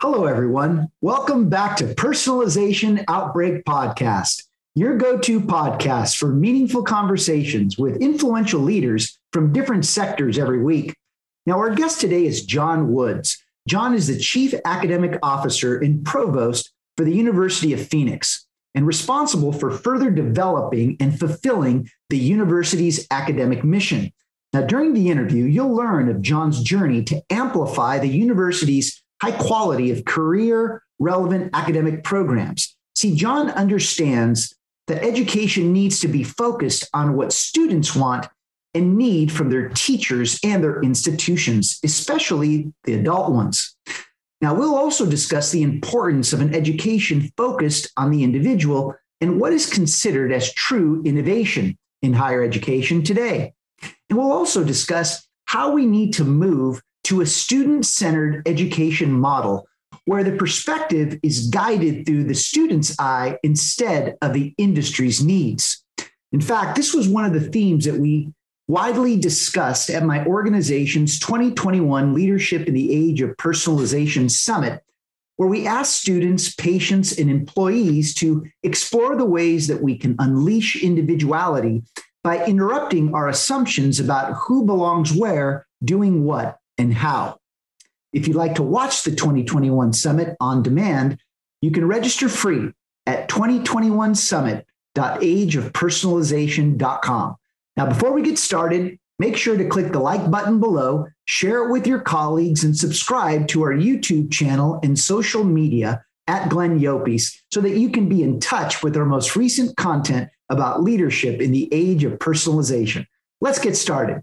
Hello, everyone. Welcome back to Personalization Outbreak Podcast, your go to podcast for meaningful conversations with influential leaders from different sectors every week. Now, our guest today is John Woods. John is the Chief Academic Officer and Provost for the University of Phoenix and responsible for further developing and fulfilling the university's academic mission. Now, during the interview, you'll learn of John's journey to amplify the university's high quality of career relevant academic programs. See, John understands that education needs to be focused on what students want and need from their teachers and their institutions, especially the adult ones. Now, we'll also discuss the importance of an education focused on the individual and what is considered as true innovation in higher education today. And we'll also discuss how we need to move to a student centered education model where the perspective is guided through the student's eye instead of the industry's needs. In fact, this was one of the themes that we widely discussed at my organization's 2021 Leadership in the Age of Personalization Summit, where we asked students, patients, and employees to explore the ways that we can unleash individuality by interrupting our assumptions about who belongs where, doing what, and how. If you'd like to watch the 2021 Summit on demand, you can register free at 2021summit.ageofpersonalization.com. Now, before we get started, make sure to click the like button below, share it with your colleagues, and subscribe to our YouTube channel and social media at Glenn Llopis so that you can be in touch with our most recent content about leadership in the age of personalization. Let's get started.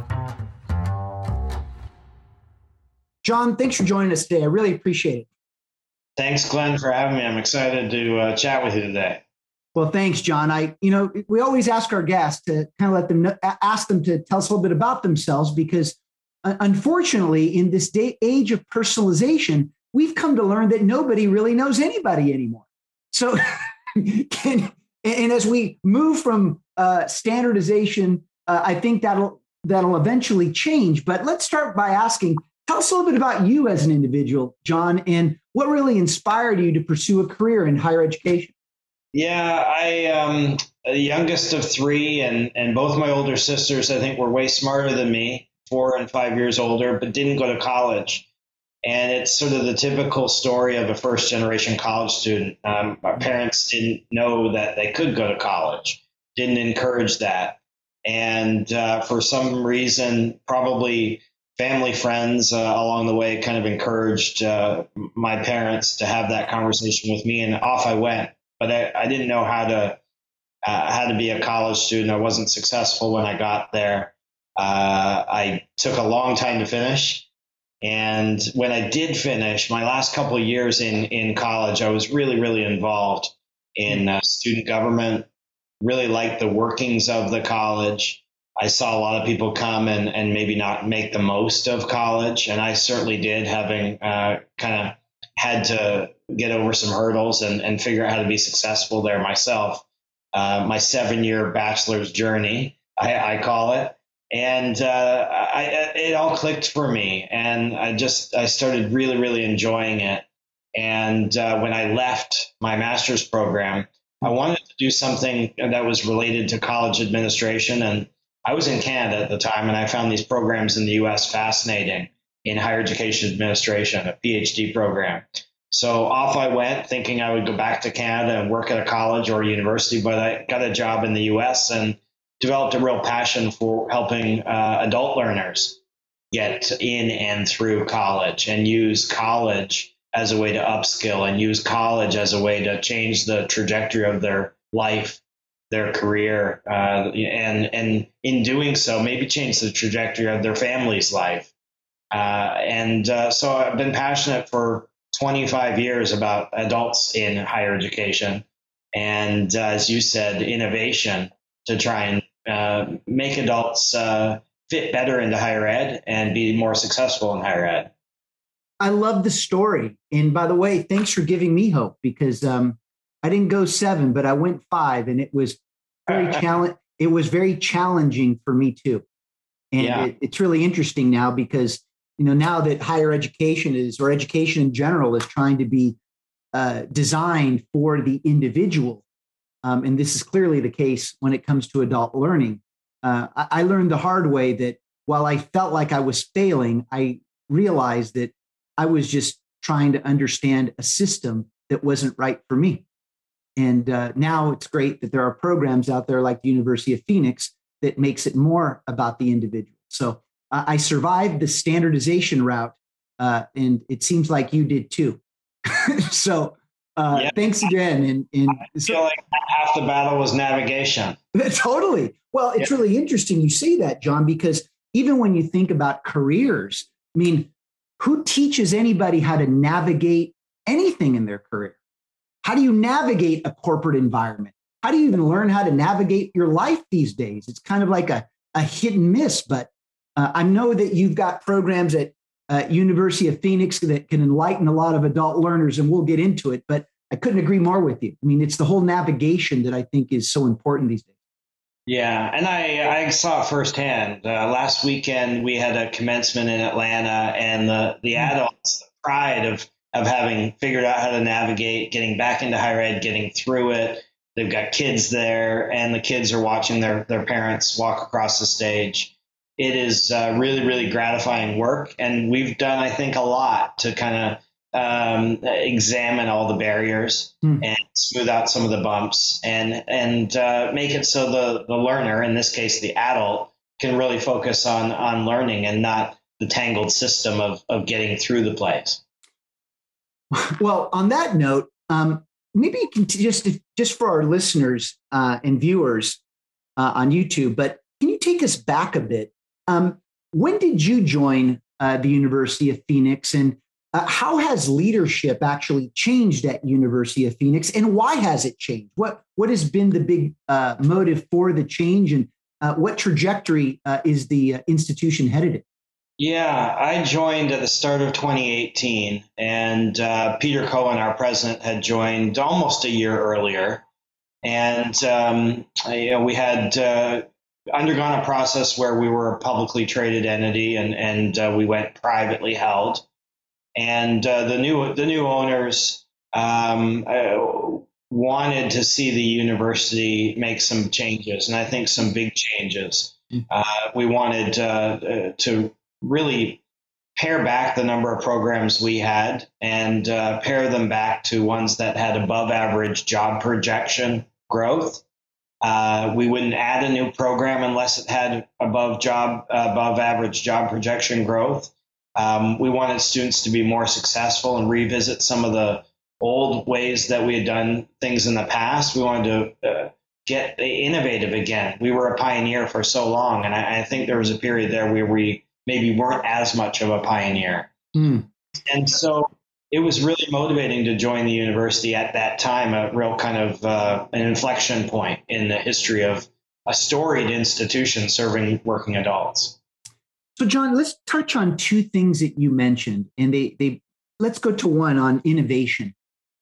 John, thanks for joining us today. I really appreciate it. Thanks, Glenn, for having me. I'm excited to uh, chat with you today. Well, thanks, John. I, you know, we always ask our guests to kind of let them know, ask them to tell us a little bit about themselves because, uh, unfortunately, in this day age of personalization, we've come to learn that nobody really knows anybody anymore. So, can, and as we move from uh, standardization, uh, I think that'll that'll eventually change. But let's start by asking Tell us a little bit about you as an individual, John, and what really inspired you to pursue a career in higher education. Yeah, I um the youngest of three, and and both my older sisters, I think, were way smarter than me, four and five years older, but didn't go to college. And it's sort of the typical story of a first generation college student. Um, parents didn't know that they could go to college, didn't encourage that. And uh, for some reason, probably family friends uh, along the way kind of encouraged uh, my parents to have that conversation with me, and off I went. But I, I didn't know how to uh, how to be a college student. I wasn't successful when I got there. Uh, I took a long time to finish. And when I did finish, my last couple years in, in college, I was really, really involved in uh, student government, really liked the workings of the college. I saw a lot of people come and, and maybe not make the most of college. And I certainly did, having uh, kind of had to get over some hurdles and, and figure out how to be successful there myself. Uh, my seven year bachelor's journey, I, I call it. And uh, I, it all clicked for me. And I just, I started really, really enjoying it. And uh, when I left my master's program, I wanted to do something that was related to college administration and I was in Canada at the time, and I found these programs in the U.S. fascinating in higher education administration, a PhD program. So off I went, thinking I would go back to Canada and work at a college or a university, but I got a job in the U.S. and developed a real passion for helping uh, adult learners get in and through college and use college as a way to upskill and use college as a way to change the trajectory of their life their career, uh, and and in doing so, maybe change the trajectory of their family's life. Uh, and uh, so I've been passionate for 25 years about adults in higher education, and uh, as you said, innovation to try and uh, make adults uh, fit better into higher ed and be more successful in higher ed. I love the story. And by the way, thanks for giving me hope because um, I didn't go seven, but I went five, and it was very challenge. It was very challenging for me too, and yeah. it, it's really interesting now because you know now that higher education is or education in general is trying to be uh, designed for the individual, um, and this is clearly the case when it comes to adult learning. Uh, I, I learned the hard way that while I felt like I was failing, I realized that I was just trying to understand a system that wasn't right for me. And uh, now it's great that there are programs out there like the University of Phoenix that makes it more about the individual. So uh, I survived the standardization route, uh, and it seems like you did too. so uh, yeah. thanks again. And, and I feel like half the battle was navigation. totally. Well, it's yeah. really interesting you say that, John, because even when you think about careers, I mean, who teaches anybody how to navigate anything in their career? How do you navigate a corporate environment? How do you even learn how to navigate your life these days? It's kind of like a, a hit and miss, but uh, I know that you've got programs at uh, University of Phoenix that can enlighten a lot of adult learners, and we'll get into it. But I couldn't agree more with you. I mean, it's the whole navigation that I think is so important these days. Yeah, and I, I saw it firsthand. Uh, last weekend, we had a commencement in Atlanta, and the, the mm-hmm. adults, the pride of, of having figured out how to navigate, getting back into higher ed, getting through it. They've got kids there, and the kids are watching their, their parents walk across the stage. It is uh, really, really gratifying work, and we've done, I think, a lot to kind of um, examine all the barriers hmm. and smooth out some of the bumps and and uh, make it so the the learner, in this case the adult, can really focus on on learning and not the tangled system of of getting through the place. Well, on that note, um, maybe you can t- just just for our listeners uh, and viewers uh, on YouTube, but can you take us back a bit? Um, when did you join uh, the University of Phoenix, and uh, how has leadership actually changed at University of Phoenix, and why has it changed? What what has been the big uh, motive for the change, and uh, what trajectory is the institution headed in? Yeah, I joined at the start of 2018, and uh, Peter Cohen, our president, had joined almost a year earlier, and um, you know, we had undergone a process where we were a publicly traded entity, and and we went privately held and uh, the new the new owners um, uh, wanted to see the university make some changes, and I think some big changes. Mm. Uh, we wanted uh, uh, to really pare back the number of programs we had and uh, pare them back to ones that had above average job projection growth. we wouldn't add a new program unless it had above job above average job projection growth. Um, we wanted students to be more successful and revisit some of the old ways that we had done things in the past. We wanted to uh, get innovative again. We were a pioneer for so long, and I, I, think there was a period there where we maybe weren't as much of a pioneer. Mm. And so it was really motivating to join the university at that time, a real kind of uh, an inflection point in the history of a storied institution serving working adults. So, John, let's touch on two things that you mentioned, and they they let's go to one on innovation.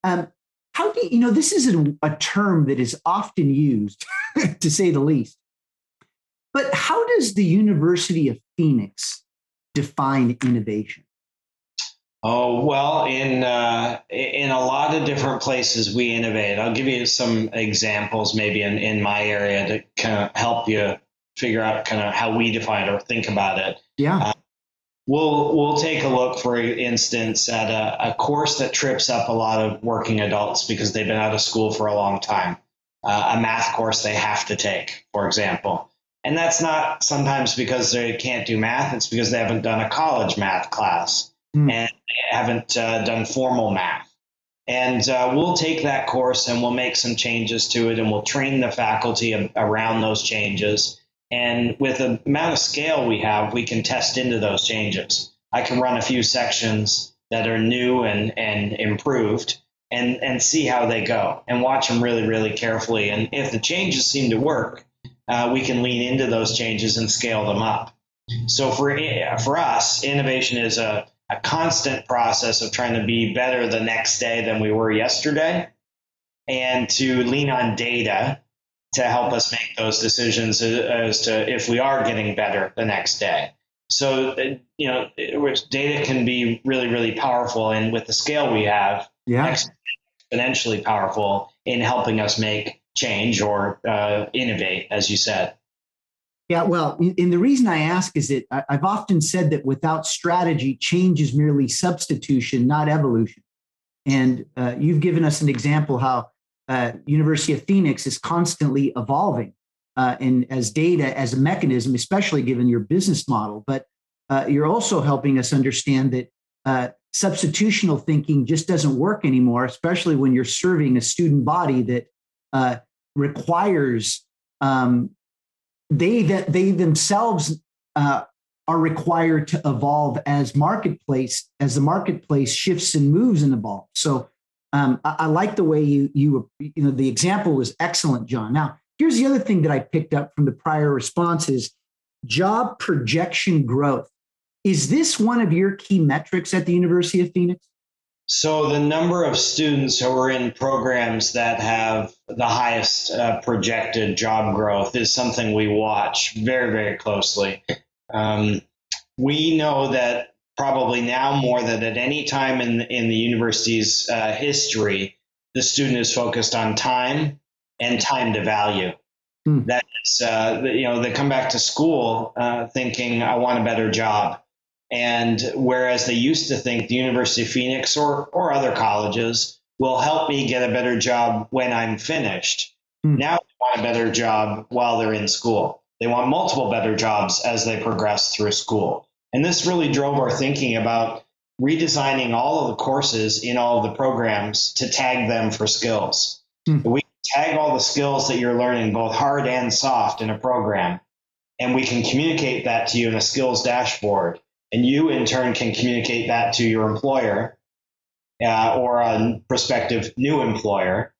Um, how do you, you know this is a, a term that is often used, to say the least. But how does the University of Phoenix define innovation? Oh well, in uh, in a lot of different places we innovate. I'll give you some examples, maybe in, in my area to kind of help you figure out kind of how we define it or think about it. Yeah. Uh, we'll we'll take a look, for instance, at a, a, course that trips up a lot of working adults because they've been out of school for a long time. Uh, a math course they have to take, for example. And that's not sometimes because they can't do math. It's because they haven't done a college math class mm. and haven't uh, done formal math. And uh, we'll take that course and we'll make some changes to it and we'll train the faculty around those changes. And with the amount of scale we have, we can test into those changes. I can run a few sections that are new and, and improved and, and see how they go and watch them really, really carefully. And if the changes seem to work, uh, we can lean into those changes and scale them up. So for, for us, innovation is a, a constant process of trying to be better the next day than we were yesterday and to lean on data to help us make those decisions as to if we are getting better the next day. So, you know, which data can be really, really powerful. And with the scale we have, yeah. exponentially powerful in helping us make change or uh, innovate, as you said. Yeah, well, and the reason I ask is that I've often said that without strategy, change is merely substitution, not evolution. And uh, you've given us an example how uh, University of Phoenix is constantly evolving, uh, and as data as a mechanism, especially given your business model. But uh, you're also helping us understand that uh, substitutional thinking just doesn't work anymore, especially when you're serving a student body that uh, requires um, they that they themselves uh, are required to evolve as marketplace as the marketplace shifts and moves and evolves. So um, I, I, like the way you you you know the example was excellent, John. Now here's the other thing that I picked up from the prior responses: job projection growth. Is this one of your key metrics at the University of Phoenix? So the number of students who are in programs that have the highest uh, projected job growth is something we watch very, very closely. Um, we know that probably now more than at any time in in the university's uh, history, the student is focused on time and time to value. Hmm. That is, uh, you know, they come back to school uh, thinking, "I want a better job." And whereas they used to think the University of Phoenix or, or other colleges will help me get a better job when I'm finished, hmm. now they want a better job while they're in school. They want multiple better jobs as they progress through school. And this really drove our thinking about redesigning all of the courses in all of the programs to tag them for skills. Hmm. We tag all the skills that you're learning, both hard and soft, in a program, and we can communicate that to you in a skills dashboard and you in turn can communicate that to your employer uh, or a prospective new employer.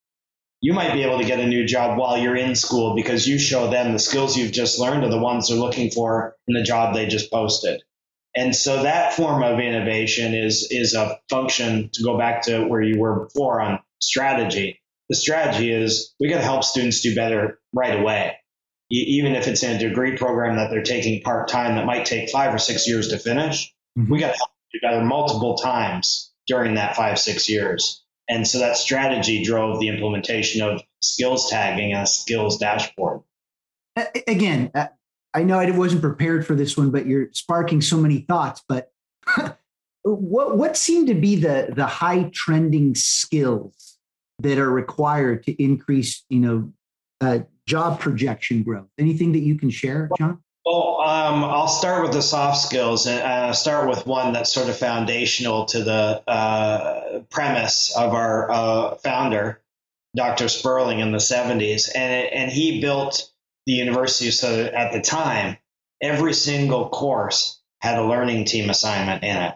You might be able to get a new job while you're in school because you show them the skills you've just learned are the ones they're looking for in the job they just posted. And so that form of innovation is is a function to go back to where you were before on strategy. The strategy is we got to help students do better right away even if it's in a degree program that they're taking part time that might take five or six years to finish, mm-hmm. we got to help do better multiple times during that five, six years. And so that strategy drove the implementation of skills tagging and a skills dashboard. Again, I know I wasn't prepared for this one, but you're sparking so many thoughts. But what what seem to be the the high trending skills that are required to increase, you know, uh, job projection growth? Anything that you can share, John? Well, um, I'll start with the soft skills and uh, start with one that's sort of foundational to the uh, premise of our uh, founder, Dr. Sperling, in the 70s. And, it, and he built the university so that at the time, every single course had a learning team assignment in it.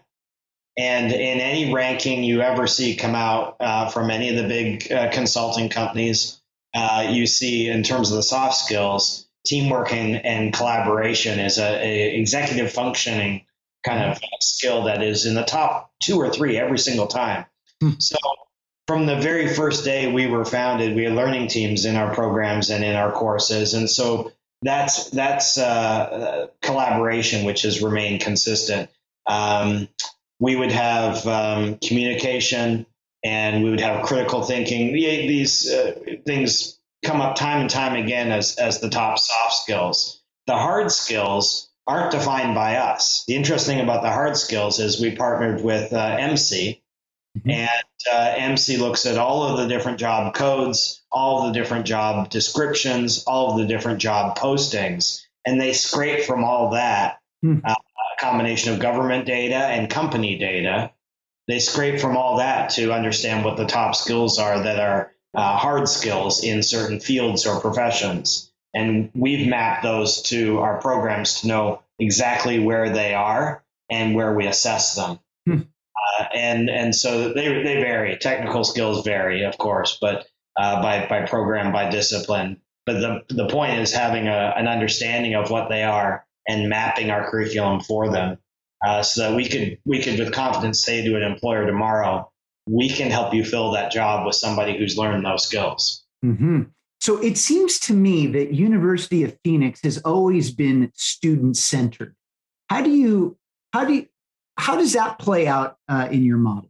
And in any ranking you ever see come out uh, from any of the big uh, consulting companies, uh, you see in terms of the soft skills, teamwork and, and collaboration is a, a, executive functioning kind of skill that is in the top two or three every single time. Hmm. So from the very first day we were founded, we had learning teams in our programs and in our courses, and so that's that's uh, collaboration which has remained consistent. Um, we would have um, communication, and we would have critical thinking. These uh, things come up time and time again as, as the top soft skills. The hard skills aren't defined by us. The interesting about the hard skills is we partnered with uh, Emsi, mm-hmm. and uh, Emsi looks at all of the different job codes, all the different job descriptions, all of the different job postings, and they scrape from all that mm. uh, a combination of government data and company data they scrape from all that to understand what the top skills are that are uh, hard skills in certain fields or professions. And we've mapped those to our programs to know exactly where they are and where we assess them. Hmm. Uh, and and so they they vary. Technical skills vary, of course, but uh, by by program by discipline. But the the point is having a, an understanding of what they are and mapping our curriculum for them, uh, so that we could we could with confidence say to an employer tomorrow, we can help you fill that job with somebody who's learned those skills. Mm-hmm. So it seems to me that University of Phoenix has always been student centered. How do you how do you, how does that play out uh, in your model?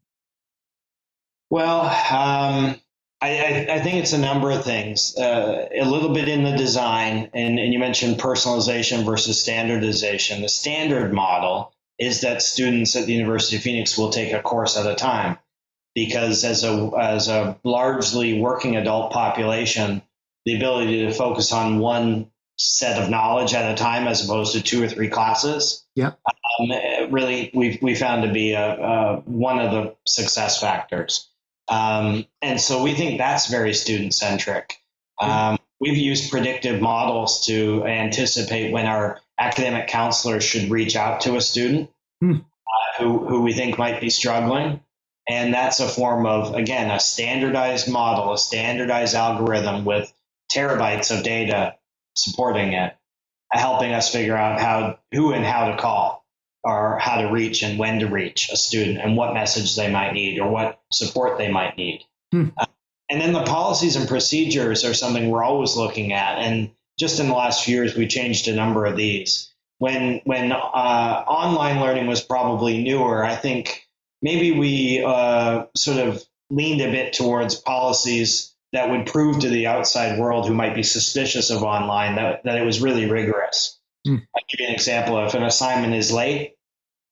Well, um, I, I, think it's a number of things. Uh, a little bit in the design, and, and you mentioned personalization versus standardization. The standard model is that students at the University of Phoenix will take a course at a time because as a as a largely working adult population, the ability to focus on one set of knowledge at a time as opposed to two or three classes. Yeah. Um, really, we we found to be a, a, one of the success factors. Um, and so we think that's very student centric. Um, we've used predictive models to anticipate when our academic counselors should reach out to a student hmm. uh, who, who we think might be struggling. And that's a form of, again, a standardized model, a standardized algorithm with terabytes of data supporting it, helping us figure out how, who and how to call or how to reach and when to reach a student and what message they might need or what support they might need. Hmm. Uh, and then the policies and procedures are something we're always looking at. And just in the last few years, we changed a number of these. When when uh, online learning was probably newer, I think maybe we uh, sort of leaned a bit towards policies that would prove to the outside world who might be suspicious of online that, that it was really rigorous. Mm. I'll give you an example. If an assignment is late,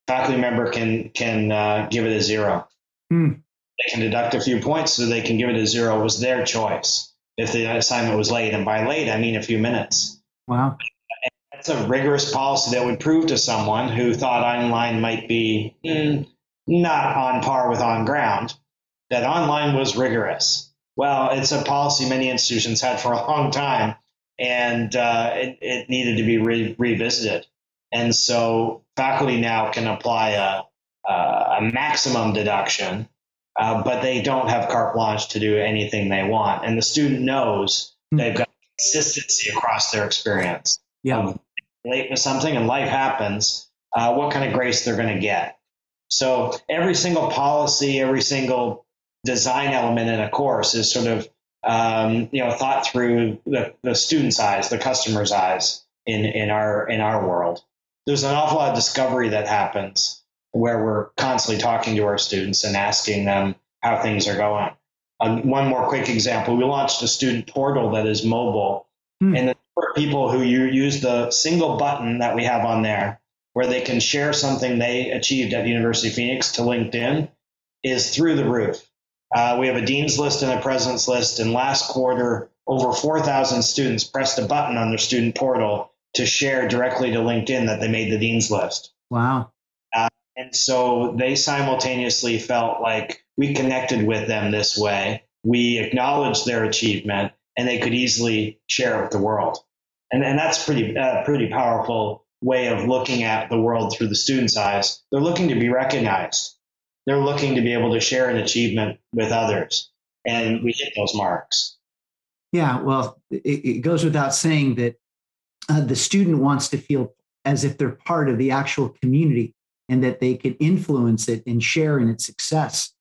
faculty member can can uh, give it a zero. Mm. They can deduct a few points so they can give it a zero. It was their choice if the assignment was late. And by late, I mean a few minutes. Wow. And that's a rigorous policy that would prove to someone who thought online might be mm, not on par with on ground that online was rigorous. Well, it's a policy many institutions had for a long time, and uh, it, it, needed to be re- revisited. And so faculty now can apply a, a maximum deduction, uh, but they don't have carte blanche to do anything they want. And the student knows mm-hmm. they've got consistency across their experience. Yeah. late with something and life happens, uh, what kind of grace they're going to get. So every single policy, every single design element in a course is sort of um, you know thought through the, the student's eyes, the customer's eyes in in our in our world. There's an awful lot of discovery that happens where we're constantly talking to our students and asking them how things are going. Um, one more quick example: we launched a student portal that is mobile, hmm. and for people who use the single button that we have on there where they can share something they achieved at University of Phoenix to LinkedIn is through the roof. Uh, we have a dean's list and a president's list, and last quarter, over 4,000 students pressed a button on their student portal to share directly to LinkedIn that they made the dean's list. Wow. And so they simultaneously felt like we connected with them this way. We acknowledged their achievement, and they could easily share it with the world. And, and that's pretty uh, pretty powerful way of looking at the world through the student's eyes. They're looking to be recognized. They're looking to be able to share an achievement with others. And we hit those marks. Yeah, well, it, it goes without saying that uh, the student wants to feel as if they're part of the actual community and that they can influence it and share in its success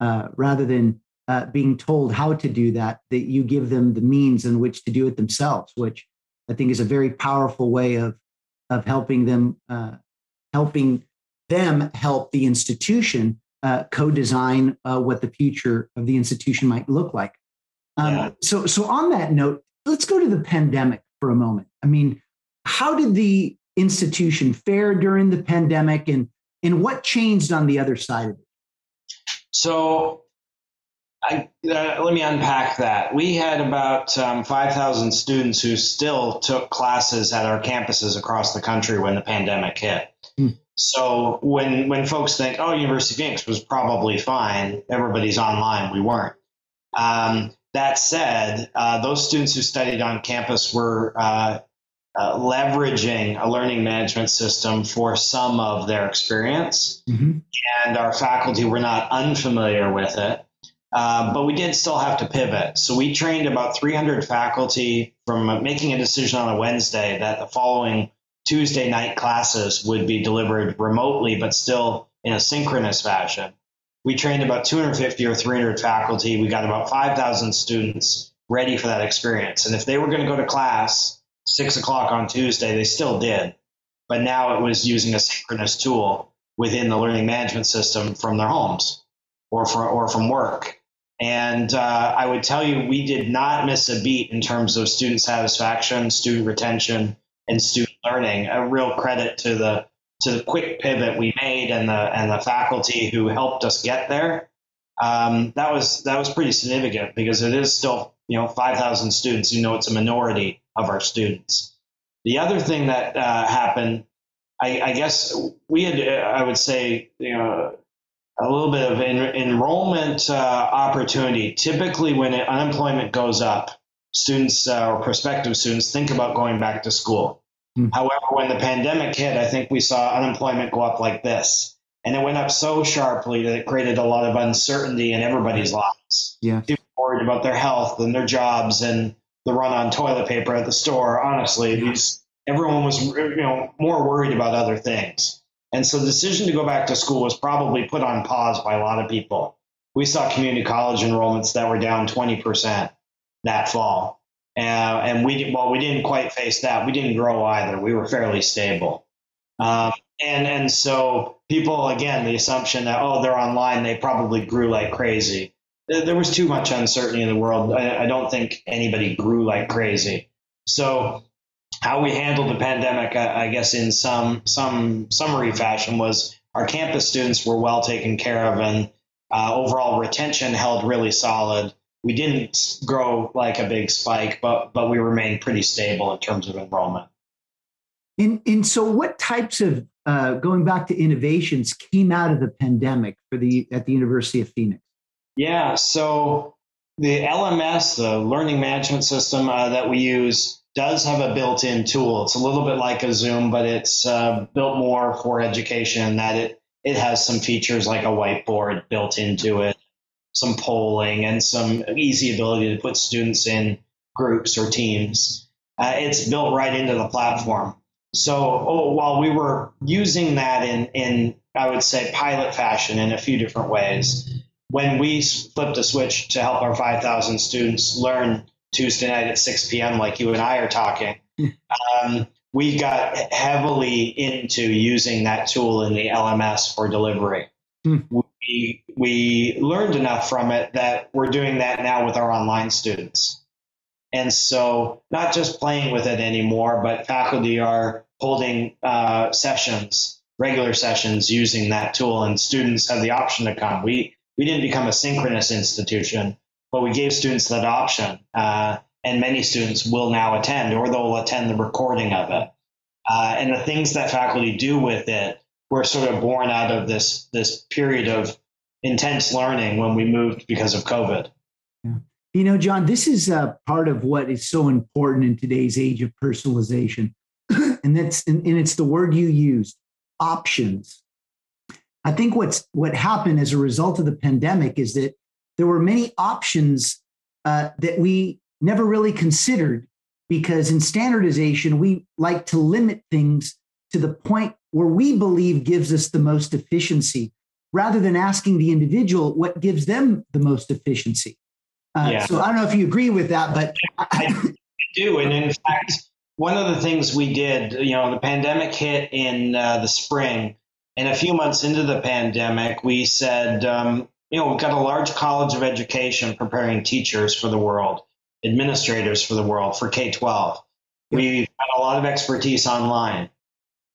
uh, rather than uh, being told how to do that, that you give them the means in which to do it themselves, which I think is a very powerful way of of helping them uh, helping them help the institution uh, co-design uh, what the future of the institution might look like. Um, yeah. So, so on that note, let's go to the pandemic for a moment. I mean, how did the institution fare during the pandemic, and and what changed on the other side of it? So, I, uh, let me unpack that. We had about um, 5,000 students who still took classes at our campuses across the country when the pandemic hit. Hmm. So when when folks think, oh, University of Phoenix was probably fine, everybody's online, we weren't. Um, that said, uh, those students who studied on campus were uh, uh, leveraging a learning management system for some of their experience, mm-hmm. and our faculty were not unfamiliar with it. Uh, but we did still have to pivot. So we trained about 300 faculty from making a decision on a Wednesday that the following Tuesday night classes would be delivered remotely, but still in a synchronous fashion. We trained about 250 or 300 faculty. We got about 5,000 students ready for that experience. And if they were going to go to class six o'clock on Tuesday, they still did. But now it was using a synchronous tool within the learning management system from their homes or, for, or from work. And uh, I would tell you, we did not miss a beat in terms of student satisfaction, student retention, and student learning. A real credit to the to the quick pivot we made and the and the faculty who helped us get there. Um, that was that was pretty significant because it is still you know 5,000 students. You know, it's a minority of our students. The other thing that uh, happened, I, I, guess we had, I would say, you know, a little bit of en- enrollment uh, opportunity. Typically, when unemployment goes up, students uh, or prospective students think about going back to school. Hmm. However, when the pandemic hit, I think we saw unemployment go up like this. And it went up so sharply that it created a lot of uncertainty in everybody's lives. Yeah. People worried about their health and their jobs and the run on toilet paper at the store. Honestly, these everyone was you know more worried about other things. And so the decision to go back to school was probably put on pause by a lot of people. We saw community college enrollments that were down 20% that fall. Uh, and we well, we didn't quite face that. We didn't grow either. We were fairly stable. Um, and and so people again, the assumption that oh they're online, they probably grew like crazy. There was too much uncertainty in the world. I, I don't think anybody grew like crazy. So how we handled the pandemic, I, I guess, in some some summary fashion, was our campus students were well taken care of, and uh, overall retention held really solid we didn't grow like a big spike, but but we remained pretty stable in terms of enrollment. And and so, what types of uh, going back to innovations came out of the pandemic for the at the University of Phoenix? Yeah, so the LMS, the learning management system uh, that we use, does have a built-in tool. It's a little bit like a Zoom, but it's uh, built more for education. That it it has some features like a whiteboard built into it some polling and some easy ability to put students in groups or teams. Uh, it's built right into the platform. So oh, while we were using that in, in, I would say, pilot fashion in a few different ways, when we flipped a switch to help our 5,000 students learn Tuesday night at 6 p.m., like you and I are talking, um, we got heavily into using that tool in the LMS for delivery. Hmm we, we learned enough from it that we're doing that now with our online students. And so, not just playing with it anymore, but faculty are holding uh, sessions, regular sessions using that tool, and students have the option to come. We, we didn't become a synchronous institution, but we gave students that option. Uh, and many students will now attend, or they'll attend the recording of it. Uh, and the things that faculty do with it were sort of born out of this this period of intense learning when we moved because of COVID. Yeah. You know, John, this is uh, part of what is so important in today's age of personalization, and that's and, and it's the word you used, options. I think what's what happened as a result of the pandemic is that there were many options uh, that we never really considered because in standardization we like to limit things to the point where we believe gives us the most efficiency rather than asking the individual what gives them the most efficiency. Uh, yeah. So I don't know if you agree with that, but I, I do. And in fact, one of the things we did, you know, the pandemic hit in uh, the spring, and a few months into the pandemic, we said, um, you know, we've got a large college of education preparing teachers for the world, administrators for the world, for K 12. We've got a lot of expertise online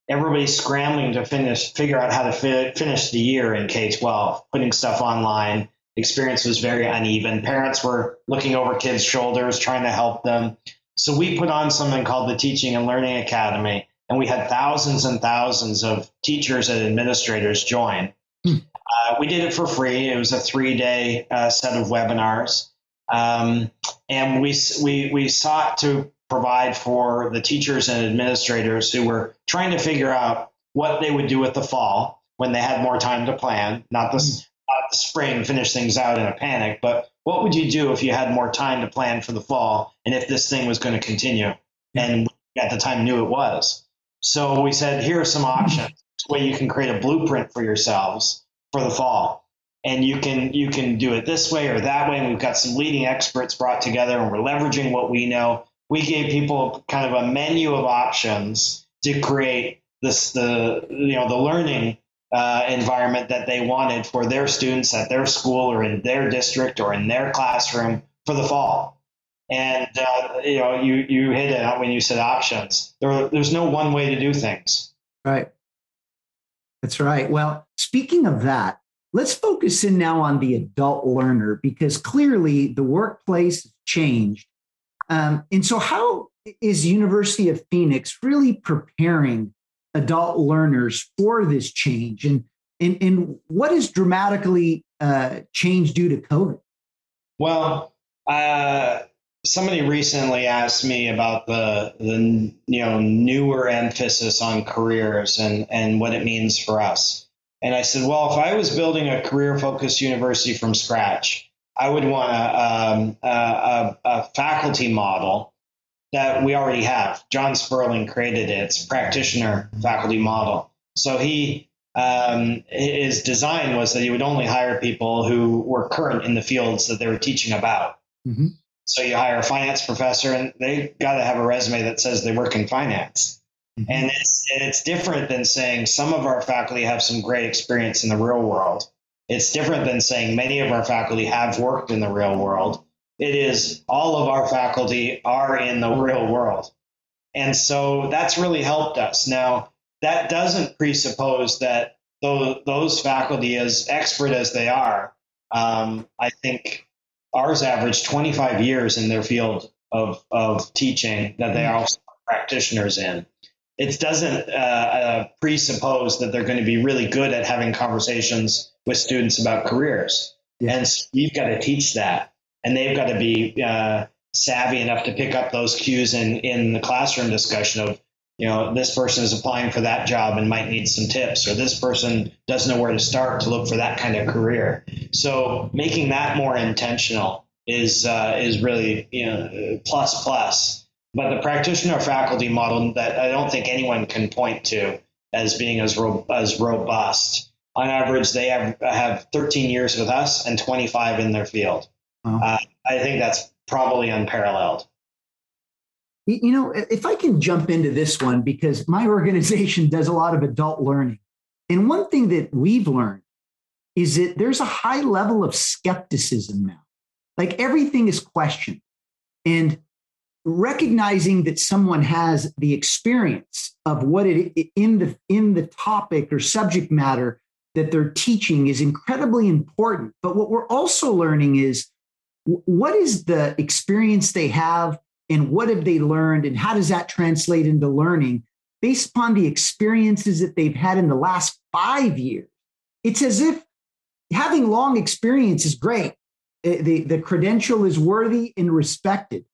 everybody's scrambling to finish, figure out how to fi- finish the year in K 12, putting stuff online. Experience was very uneven. Parents were looking over kids' shoulders, trying to help them. So we put on something called the Teaching and Learning Academy and we had thousands and thousands of teachers and administrators join. Hmm. Uh, we did it for free. It was a three day uh, set of webinars. Um, and we, we, we sought to provide for the teachers and administrators who were trying to figure out what they would do with the fall when they had more time to plan, not the, mm. not the spring, finish things out in a panic, but what would you do if you had more time to plan for the fall and if this thing was going to continue? And at the time knew it was. So we said, here are some options where you can create a blueprint for yourselves for the fall. And you can you can do it this way or that way. And we've got some leading experts brought together and we're leveraging what we know. We gave people kind of a menu of options to create this the you know the learning uh, environment that they wanted for their students at their school or in their district or in their classroom for the fall. And uh, you know, you you hit it when you said options. There, there's no one way to do things. Right. That's right. Well, speaking of that, let's focus in now on the adult learner because clearly the workplace changed. Um, and so, how is University of Phoenix really preparing adult learners for this change? And and, and what has dramatically uh, changed due to COVID? Well, uh, somebody recently asked me about the the you know newer emphasis on careers and and what it means for us. And I said, well, if I was building a career focused university from scratch, I would want a, um, a, a, faculty model that we already have. John Sperling created it. It's practitioner faculty model. So he um, his design was that he would only hire people who were current in the fields that they were teaching about. Mm-hmm. So you hire a finance professor, and they got to have a resume that says they work in finance. Mm-hmm. And it's it's different than saying some of our faculty have some great experience in the real world. It's different than saying many of our faculty have worked in the real world. It is all of our faculty are in the real world. And so that's really helped us. Now, that doesn't presuppose that those, those faculty, as expert as they are, um, I think ours average 25 years in their field of, of teaching that they are also practitioners in. It doesn't uh, uh, presuppose that they're going to be really good at having conversations with students about careers. Yeah. And so we've got to teach that. And they've got to be uh, savvy enough to pick up those cues in, in the classroom discussion of you know, this person is applying for that job and might need some tips, or this person doesn't know where to start to look for that kind of career. So making that more intentional is uh, is really you know plus plus. But the practitioner faculty model that I don't think anyone can point to as being as ro- as robust. On average, they have have 13 years with us and 25 in their field. Uh, I think that's probably unparalleled. You know, if I can jump into this one, because my organization does a lot of adult learning. And one thing that we've learned is that there's a high level of skepticism now. Like everything is questioned. And recognizing that someone has the experience of what it in the in the topic or subject matter that they're teaching is incredibly important. But what we're also learning is what is the experience they have and what have they learned and how does that translate into learning? Based upon the experiences that they've had in the last five years it's as if having long experience is great. The, the credential is worthy and respected.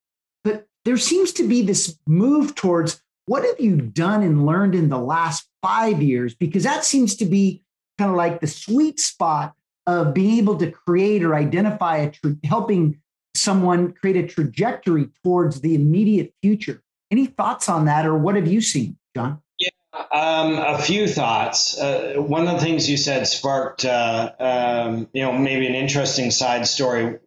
But there seems to be this move towards what have you done and learned in the last five years? Because that seems to be kind of like the sweet spot of being able to create or identify a tr- helping someone create a trajectory towards the immediate future. Any thoughts on that, or what have you seen, John? Yeah, um, a few thoughts. Uh, one of the things you said sparked, uh, um, you know, maybe an interesting side story.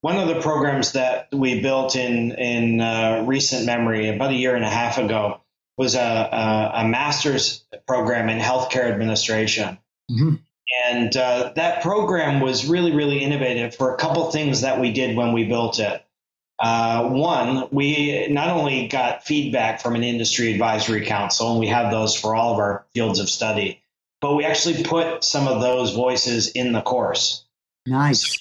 One of the programs that we built in in uh, recent memory, about a year and a half ago, was a, a, a master's program in healthcare administration. Mm-hmm. And uh, that program was really, really innovative for a couple things that we did when we built it. Uh, one, we not only got feedback from an industry advisory council, and we have those for all of our fields of study, but we actually put some of those voices in the course. Nice. So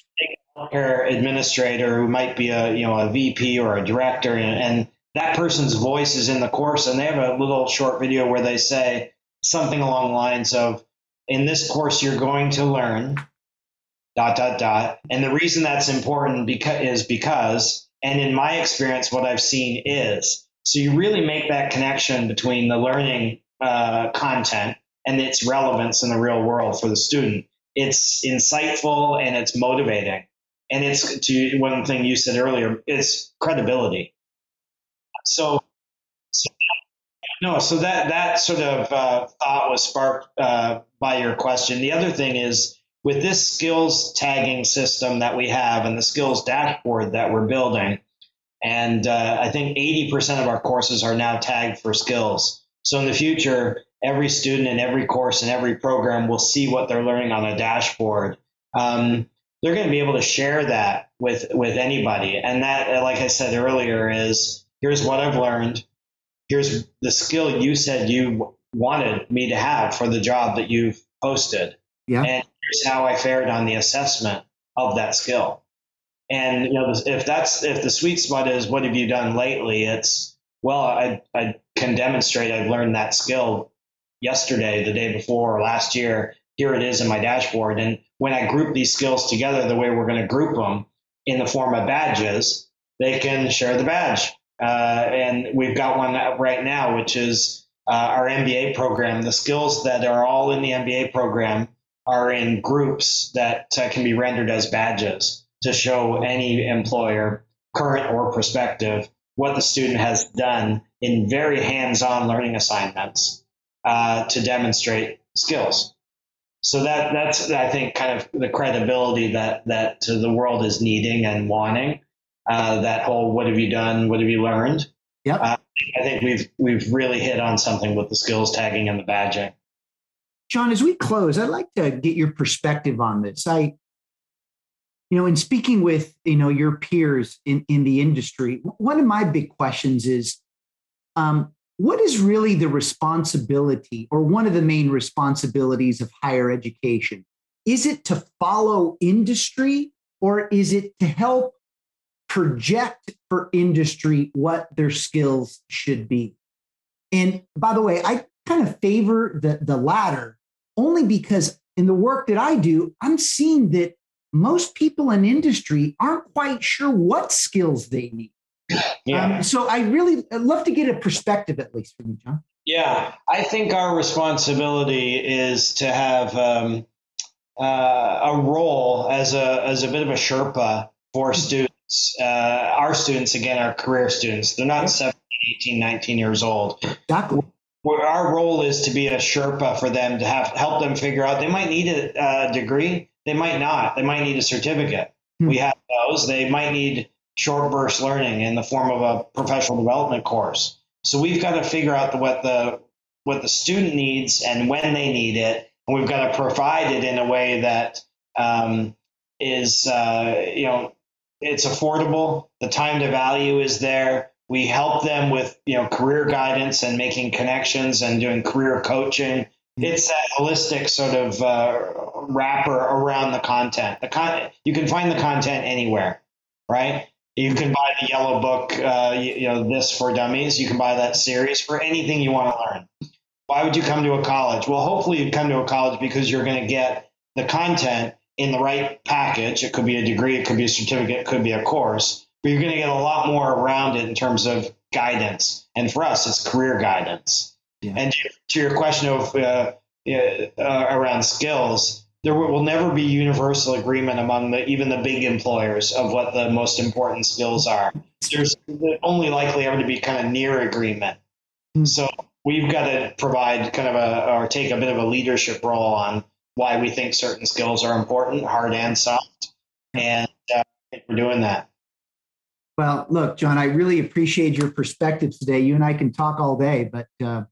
healthcare administrator who might be a you know a VP or a director, and, and that person's voice is in the course and they have a little short video where they say something along the lines of in this course you're going to learn dot dot dot. And the reason that's important because is because and in my experience what i've seen is so you really make that connection between the learning uh, content and its relevance in the real world for the student. It's insightful and it's motivating. And it's to one thing you said earlier it's credibility. So, so no, so that that sort of uh, thought was sparked uh, by your question. The other thing is with this skills tagging system that we have and the skills dashboard that we're building, and uh, I think 80% of our courses are now tagged for skills. So in the future, every student in every course and every program will see what they're learning on a dashboard. Um, they're going to be able to share that with with anybody, and that, like I said earlier, is here's what I've learned. Here's the skill you said you wanted me to have for the job that you've posted. Yeah. And here's how I fared on the assessment of that skill. And you know, if that's if the sweet spot is what have you done lately, it's well, I I can demonstrate I've learned that skill yesterday, the day before, or last year. Here it is in my dashboard. And when I group these skills together, the way we're going to group them in the form of badges, they can share the badge. Uh, and we've got one right now, which is uh, our MBA program. The skills that are all in the MBA program are in groups that uh, can be rendered as badges to show any employer, current or prospective, what the student has done in very hands-on learning assignments uh, to demonstrate skills. So that that's I think kind of the credibility that that the world is needing and wanting uh, that whole "What have you done? What have you learned?" Yeah, uh, I think we've we've really hit on something with the skills tagging and the badging. John, as we close, I'd like to get your perspective on this. I, you know, in speaking with you know your peers in in the industry, one of my big questions is, um, what is really the responsibility, or one of the main responsibilities of higher education? Is it to follow industry, or is it to help project for industry what their skills should be. And by the way, I kind of favor the, the latter only because in the work that I do, I'm seeing that most people in industry aren't quite sure what skills they need. Yeah. Um, so I really I'd love to get a perspective at least from you, John. Yeah, I think our responsibility is to have um, uh, a role as a as a bit of a Sherpa for students uh, our students, again, are career students. They're not 17, 18, 19 years old. Exactly. Our role is to be a Sherpa for them to have help them figure out. They might need a, a degree. They might not. They might need a certificate. Hmm. We have those. They might need short burst learning in the form of a professional development course. So we've got to figure out the, what the what the student needs and when they need it, and we've got to provide it in a way that um, is uh, you know it's affordable. The time to value is there. We help them with you know career guidance and making connections and doing career coaching. Mm-hmm. It's that holistic sort of uh, wrapper around the content. The con- you can find the content anywhere, right? You can buy the yellow book, uh, you, you know, this for dummies. You can buy that series for anything you want to learn. Why would you come to a college? Well, hopefully you come to a college because you're going to get the content in the right package. It could be a degree, it could be a certificate, it could be a course, but you're going to get a lot more around it in terms of guidance. And for us, it's career guidance. Yeah. And to your question of uh, uh, around skills, there will never be universal agreement among the, even the big employers of what the most important skills are. There's only likely ever to be kind of near agreement. Mm-hmm. So we've got to provide kind of a or take a bit of a leadership role on why we think certain skills are important, hard and soft. And uh, we're doing that. Well, look, John, I really appreciate your perspectives today. You and I can talk all day, but uh,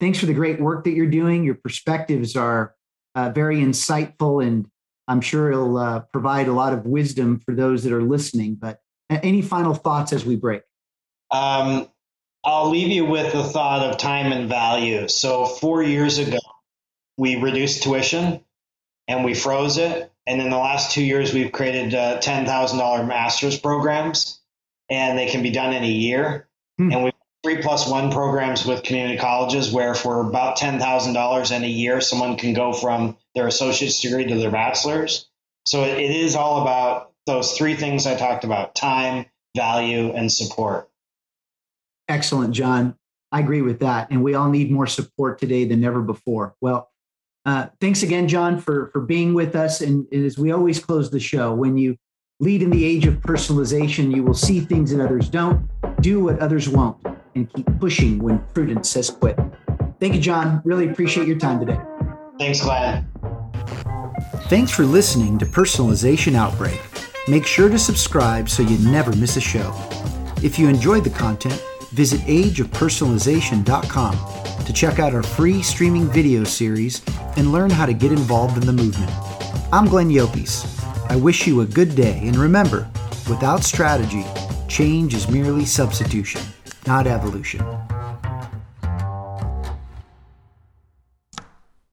thanks for the great work that you're doing. Your perspectives are uh, very insightful, and I'm sure it'll uh, provide a lot of wisdom for those that are listening. But any final thoughts as we break? Um, I'll leave you with the thought of time and value. So, four years ago, we reduced tuition and we froze it. And then the last two years, we've created uh, $10,000 master's programs, and they can be done in a year. Hmm. And we three plus one programs with community colleges where for about $10,000 in a year, someone can go from their associate's degree to their bachelor's. So it, it is all about those three things I talked about time, value, and support. Excellent, John. I agree with that. And we all need more support today than ever before. Well, uh, thanks again, John, for, for being with us. And, and as we always close the show, when you lead in the age of personalization, you will see things that others don't, do what others won't, and keep pushing when prudence says quit. Thank you, John. Really appreciate your time today. Thanks, Glenn. Thanks for listening to Personalization Outbreak. Make sure to subscribe so you never miss a show. If you enjoyed the content, visit ageofpersonalization.com to check out our free streaming video series and learn how to get involved in the movement. I'm Glenn Llopis. I wish you a good day, and remember, without strategy, change is merely substitution, not evolution.